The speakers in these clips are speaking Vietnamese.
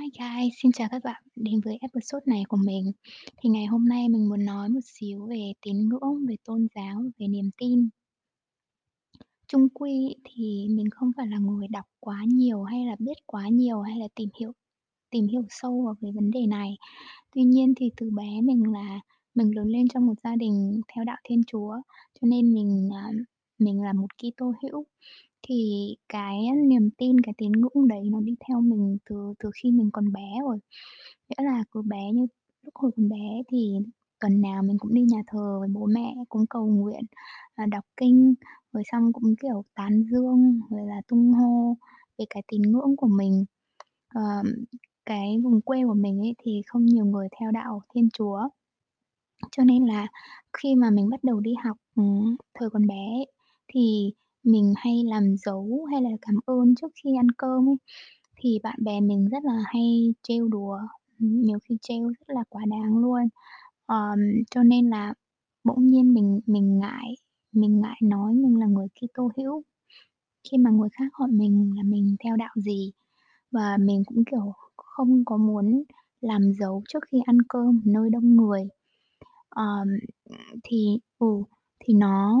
Hi guys, xin chào các bạn đến với episode này của mình. Thì ngày hôm nay mình muốn nói một xíu về tín ngưỡng, về tôn giáo, về niềm tin. Chung quy thì mình không phải là người đọc quá nhiều hay là biết quá nhiều hay là tìm hiểu tìm hiểu sâu vào cái vấn đề này. Tuy nhiên thì từ bé mình là mình lớn lên trong một gia đình theo đạo Thiên Chúa, cho nên mình, à, mình là một Kitô hữu. Thì cái niềm tin, cái tín ngưỡng đấy nó đi theo mình từ từ khi mình còn bé rồi. Nghĩa là cứ bé như lúc hồi còn bé thì tuần nào mình cũng đi nhà thờ với bố mẹ, cũng cầu nguyện, à, đọc kinh, rồi xong cũng, kiểu, tán dương rồi là tung hô về cái tín ngưỡng của mình. Ờm, cái vùng quê của mình ấy thì không nhiều người theo đạo Thiên Chúa. Cho nên là khi mà mình bắt đầu đi học, ừm, thời còn bé ấy, thì mình hay làm dấu hay là cảm ơn trước khi ăn cơm ấy, thì bạn bè mình rất là hay trêu đùa, ừm, nhiều khi trêu rất là quá đáng luôn. Ờm, cho nên là bỗng nhiên mình mình ngại, mình ngại nói mình là người Kitô hữu khi mà người khác hỏi mình là mình theo đạo gì. Và mình cũng, kiểu, không có muốn làm dấu trước khi ăn cơm nơi đông người. Ờm, thì ừ, thì nó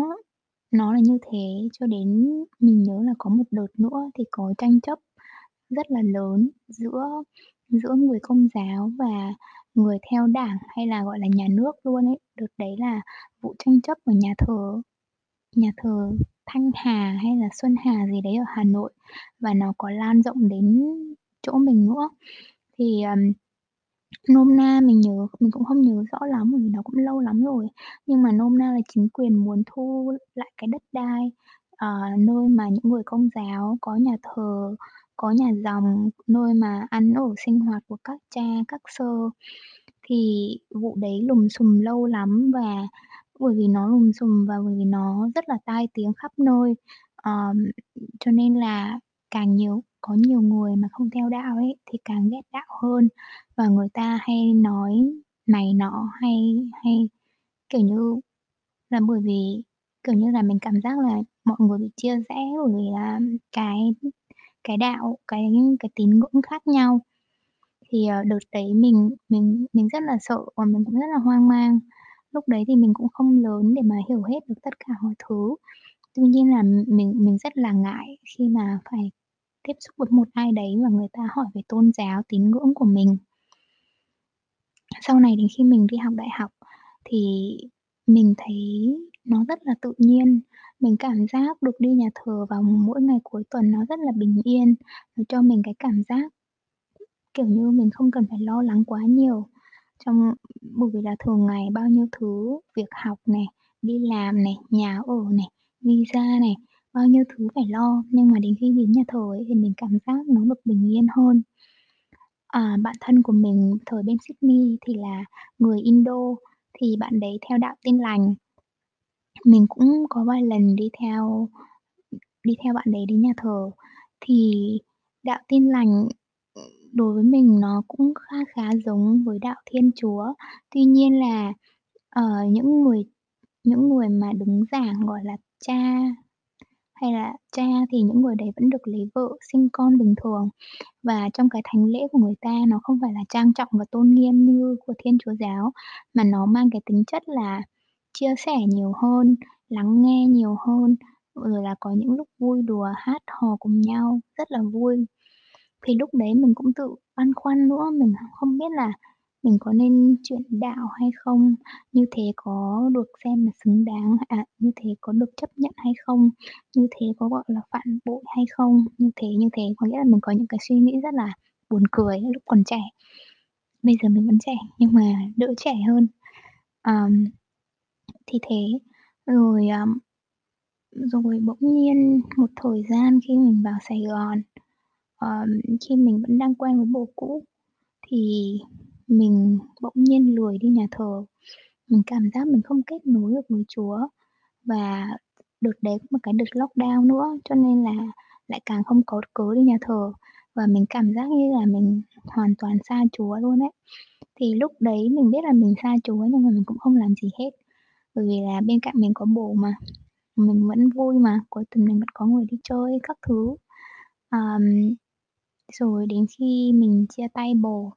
nó là như thế cho đến mình nhớ là có một đợt nữa thì có tranh chấp rất là lớn giữa giữa người Công giáo và người theo Đảng hay là, gọi là, nhà nước luôn ấy. Đợt đấy là vụ tranh chấp ở nhà thờ nhà thờ Thanh Hà hay là Xuân Hà gì đấy ở Hà Nội và nó có lan rộng đến chỗ mình nữa. Thì, ờm, nôm na mình nhớ mình cũng không nhớ rõ lắm bởi vì nó cũng lâu lắm rồi, nhưng mà nôm na là chính quyền muốn thu lại cái đất đai, ờ, nơi mà những người Công giáo có nhà thờ, có nhà dòng, nơi mà ăn ở sinh hoạt của các cha, các sơ. Thì vụ đấy lùm xùm lâu lắm và bởi vì nó lùm xùm và bởi vì nó rất là tai tiếng khắp nơi, ờm, cho nên là càng nhiều có nhiều người mà không theo đạo ấy thì càng ghét đạo hơn và người ta hay nói này nọ, hay hay, kiểu như là, bởi vì, kiểu như là, mình cảm giác là mọi người bị chia rẽ bởi vì là cái cái đạo, cái cái tín ngưỡng khác nhau. Thì, ờ, đợt đấy mình mình mình rất là sợ và mình cũng rất là hoang mang. Lúc đấy thì mình cũng không lớn để mà hiểu hết được tất cả mọi thứ. Tuy nhiên là mình mình rất là ngại khi mà phải tiếp xúc với một ai đấy và người ta hỏi về tôn giáo, tín ngưỡng của mình. Sau này đến khi mình đi học đại học thì mình thấy nó rất là tự nhiên, mình cảm giác được đi nhà thờ vào mỗi ngày cuối tuần nó rất là bình yên, nó cho mình cái cảm giác, kiểu như, mình không cần phải lo lắng quá nhiều trong bởi vì là thường ngày bao nhiêu thứ, việc học này, đi làm này, nhà ở này, visa này, bao nhiêu thứ phải lo, nhưng mà đến khi đến nhà thờ ấy thì mình cảm giác nó được bình yên hơn. À, bạn thân của mình thời bên Sydney thì là người Indo, thì bạn đấy theo đạo Tin Lành. Mình cũng có vài lần đi theo đi theo bạn đấy đến nhà thờ, thì đạo Tin Lành, đối với mình nó cũng khá khá giống với đạo Thiên Chúa. Tuy nhiên là, uh, những người những người mà đứng giảng, gọi là, cha hay là cha thì những người đấy vẫn được lấy vợ, sinh con bình thường. Và trong cái thánh lễ của người ta nó không phải là trang trọng và tôn nghiêm như của Thiên Chúa giáo, mà nó mang cái tính chất là chia sẻ nhiều hơn, lắng nghe nhiều hơn, rồi là có những lúc vui đùa, hát hò cùng nhau rất là vui. Thì lúc đấy mình cũng tự băn khoăn nữa, mình không biết là mình có nên chuyển đạo hay không? Như thế có được xem là xứng đáng à, như thế có được chấp nhận hay không? Như thế có, gọi là, phản bội hay không? Như thế, như thế, có nghĩa là mình có những cái suy nghĩ rất là buồn cười lúc còn trẻ. Bây giờ mình vẫn trẻ nhưng mà đỡ trẻ hơn. Um, thì thế, rồi, um, rồi bỗng nhiên một thời gian khi mình vào Sài Gòn, um, khi mình vẫn đang quen với bồ cũ, thì mình bỗng nhiên lười đi nhà thờ. Mình cảm giác mình không kết nối được với Chúa và đợt đấy cũng một cái đợt lockdown nữa, cho nên là lại càng không có cớ đi nhà thờ và mình cảm giác như là mình hoàn toàn xa Chúa luôn ấy. Thì lúc đấy mình biết là mình xa Chúa nhưng mà mình cũng không làm gì hết, bởi vì là bên cạnh mình có bồ mà, mình vẫn vui mà, cuối tuần mình vẫn có người đi chơi các thứ. um, Rồi đến khi mình chia tay bồ,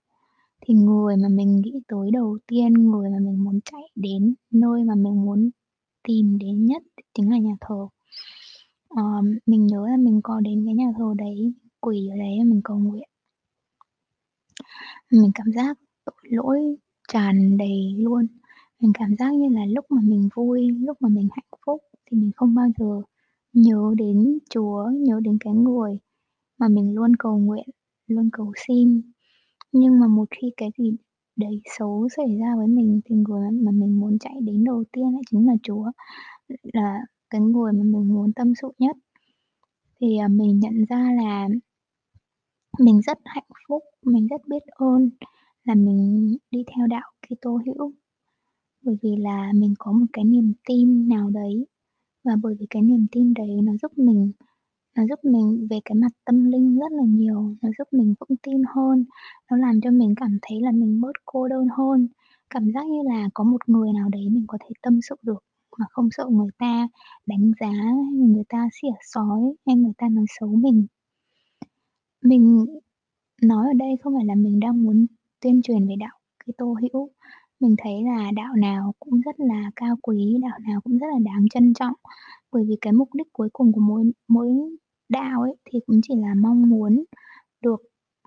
thì người mà mình nghĩ tới đầu tiên, người mà mình muốn chạy đến, nơi mà mình muốn tìm đến nhất chính là nhà thờ. Ờm, mình nhớ là mình có đến cái nhà thờ đấy, quỳ ở đấy mình cầu nguyện. Mình cảm giác tội lỗi tràn đầy luôn. Mình cảm giác như là lúc mà mình vui, lúc mà mình hạnh phúc thì mình không bao giờ nhớ đến Chúa, nhớ đến cái người mà mình luôn cầu nguyện, luôn cầu xin. Nhưng mà một khi cái gì đấy xấu xảy ra với mình thì người mà mình muốn chạy đến đầu tiên lại chính là Chúa, là cái người mà mình muốn tâm sự nhất. Thì, à, mình nhận ra là mình rất hạnh phúc, mình rất biết ơn là mình đi theo đạo Kitô hữu, bởi vì là mình có một cái niềm tin nào đấy, và bởi vì cái niềm tin đấy nó giúp mình nó giúp mình về cái mặt tâm linh rất là nhiều, nó giúp mình vững tin hơn, nó làm cho mình cảm thấy là mình bớt cô đơn hơn, cảm giác như là có một người nào đấy mình có thể tâm sự được mà không sợ người ta đánh giá, hay người ta xỉa xói, hay người ta nói xấu mình. Mình nói ở đây không phải là mình đang muốn tuyên truyền về đạo Kitô hữu, mình thấy là đạo nào cũng rất là cao quý, đạo nào cũng rất là đáng trân trọng, bởi vì cái mục đích cuối cùng của mỗi mỗi đạo ấy thì cũng chỉ là mong muốn được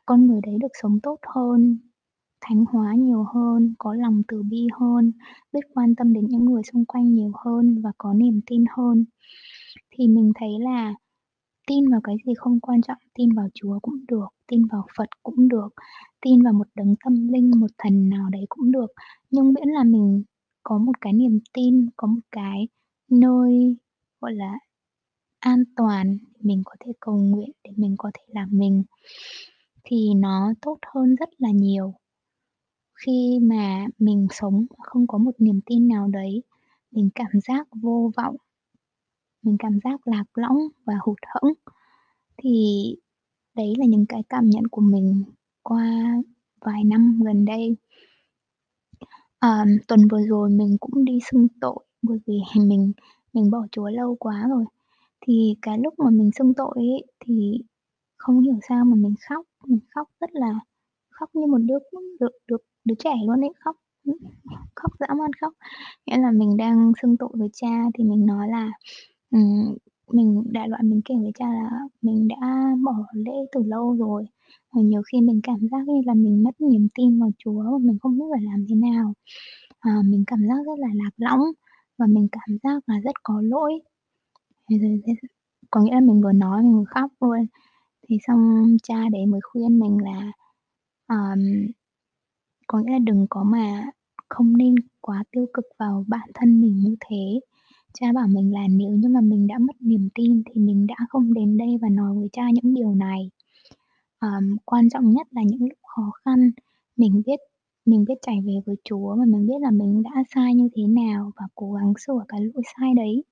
con người đấy được sống tốt hơn, thánh hóa nhiều hơn, có lòng từ bi hơn, biết quan tâm đến những người xung quanh nhiều hơn và có niềm tin hơn. Thì mình thấy là tin vào cái gì không quan trọng, tin vào Chúa cũng được, tin vào Phật cũng được, tin vào một đấng tâm linh, một thần nào đấy cũng được, nhưng miễn là mình có một cái niềm tin, có một cái nơi, gọi là, an toàn mình có thể cầu nguyện, để mình có thể làm mình, thì nó tốt hơn rất là nhiều. Khi mà mình sống không có một niềm tin nào đấy, mình cảm giác vô vọng, mình cảm giác lạc lõng và hụt hẫng, thì đấy là những cái cảm nhận của mình qua vài năm gần đây. à, tuần vừa rồi mình cũng đi xưng tội bởi vì mình mình bỏ Chúa lâu quá rồi. Thì cái lúc mà mình xưng tội ấy, thì không hiểu sao mà mình khóc, mình khóc rất là khóc như một đứa đứa đứa đứa trẻ luôn ấy, khóc, khóc dã man khóc. Nghĩa là mình đang xưng tội với Cha thì mình nói là, um, mình đại loại mình kể với Cha là mình đã bỏ lễ từ lâu rồi, và nhiều khi mình cảm giác như là mình mất niềm tin vào Chúa và mình không biết phải làm thế nào. à, mình cảm giác rất là lạc lõng và mình cảm giác là rất có lỗi. Thế rồi thế có nghĩa là mình vừa nói mình vừa khóc luôn. Thì xong Cha đấy mới khuyên mình là, um, có nghĩa là đừng có mà không nên quá tiêu cực vào bản thân mình như thế. Cha bảo mình là nếu như mà mình đã mất niềm tin thì mình đã không đến đây và nói với Cha những điều này. um, quan trọng nhất là những lúc khó khăn, mình biết mình biết chạy về với Chúa và mình biết là mình đã sai như thế nào và cố gắng sửa cái lỗi sai đấy.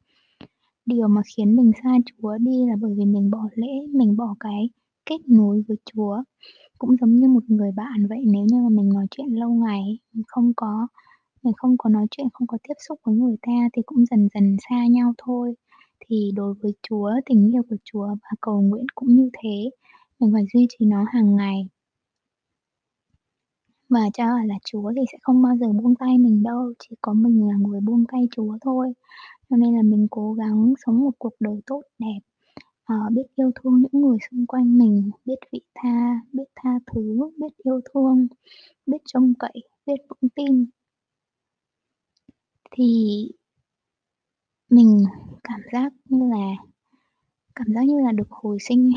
Điều mà khiến mình xa Chúa đi là bởi vì mình bỏ lễ, mình bỏ cái kết nối với Chúa. Cũng giống như một người bạn vậy, nếu như mà mình nói chuyện lâu ngày, mình không có mình không có nói chuyện, không có tiếp xúc với người ta thì cũng dần dần xa nhau thôi. Thì đối với Chúa, tình yêu của Chúa và cầu nguyện cũng như thế, mình phải duy trì nó hàng ngày. Và cho là Chúa thì sẽ không bao giờ buông tay mình đâu, chỉ có mình là người buông tay Chúa thôi. Cho nên là mình cố gắng sống một cuộc đời tốt đẹp, ờ, biết yêu thương những người xung quanh mình, biết vị tha, biết tha thứ, biết yêu thương, biết trông cậy, biết vững tin. Thì mình cảm giác như là cảm giác như là được hồi sinh.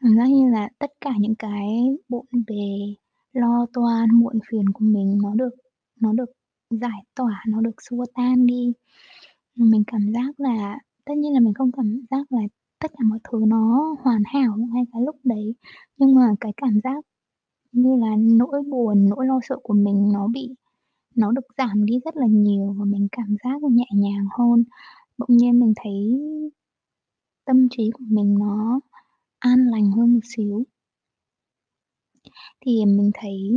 Cảm giác như là tất cả những cái bộn bề, lo toan, muộn phiền của mình nó được nó được giải tỏa, nó được xua tan đi. Mình cảm giác là tất nhiên là mình không cảm giác là tất cả mọi thứ nó hoàn hảo ngay cái lúc đấy, nhưng mà cái cảm giác như là nỗi buồn, nỗi lo sợ của mình nó bị nó được giảm đi rất là nhiều và mình cảm giác nhẹ nhàng hơn. Bỗng nhiên mình thấy tâm trí của mình nó an lành hơn một xíu. Thì mình thấy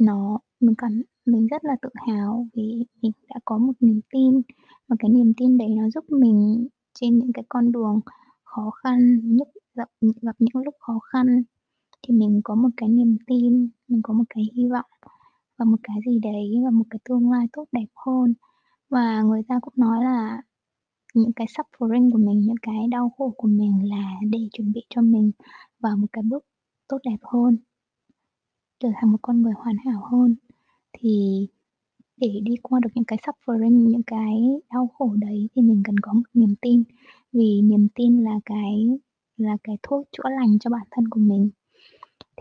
nó mình cảm mình rất là tự hào vì mình đã có một niềm tin, và cái niềm tin đấy nó giúp mình trên những cái con đường khó khăn, nhất, gặp gặp những lúc khó khăn. thì mình có một cái niềm tin, mình có một cái hy vọng và một cái gì đấy, và một cái tương lai tốt đẹp hơn. Và người ta cũng nói là những cái suffering của mình, những cái đau khổ của mình là để chuẩn bị cho mình vào một cái bước tốt đẹp hơn. Trở thành một con người hoàn hảo hơn. Thì để đi qua được những cái suffering, những cái đau khổ đấy thì mình cần có một niềm tin, vì niềm tin là cái là cái thuốc chữa lành cho bản thân của mình.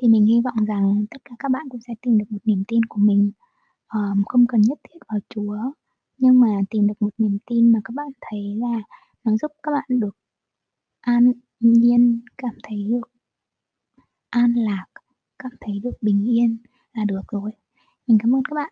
Thì mình hy vọng rằng tất cả các bạn cũng sẽ tìm được một niềm tin của mình, um, không cần nhất thiết vào Chúa, nhưng mà tìm được một niềm tin mà các bạn thấy là nó giúp các bạn được an nhiên, cảm thấy được an lạc, cảm thấy được bình yên là được rồi. Mình cảm ơn các bạn.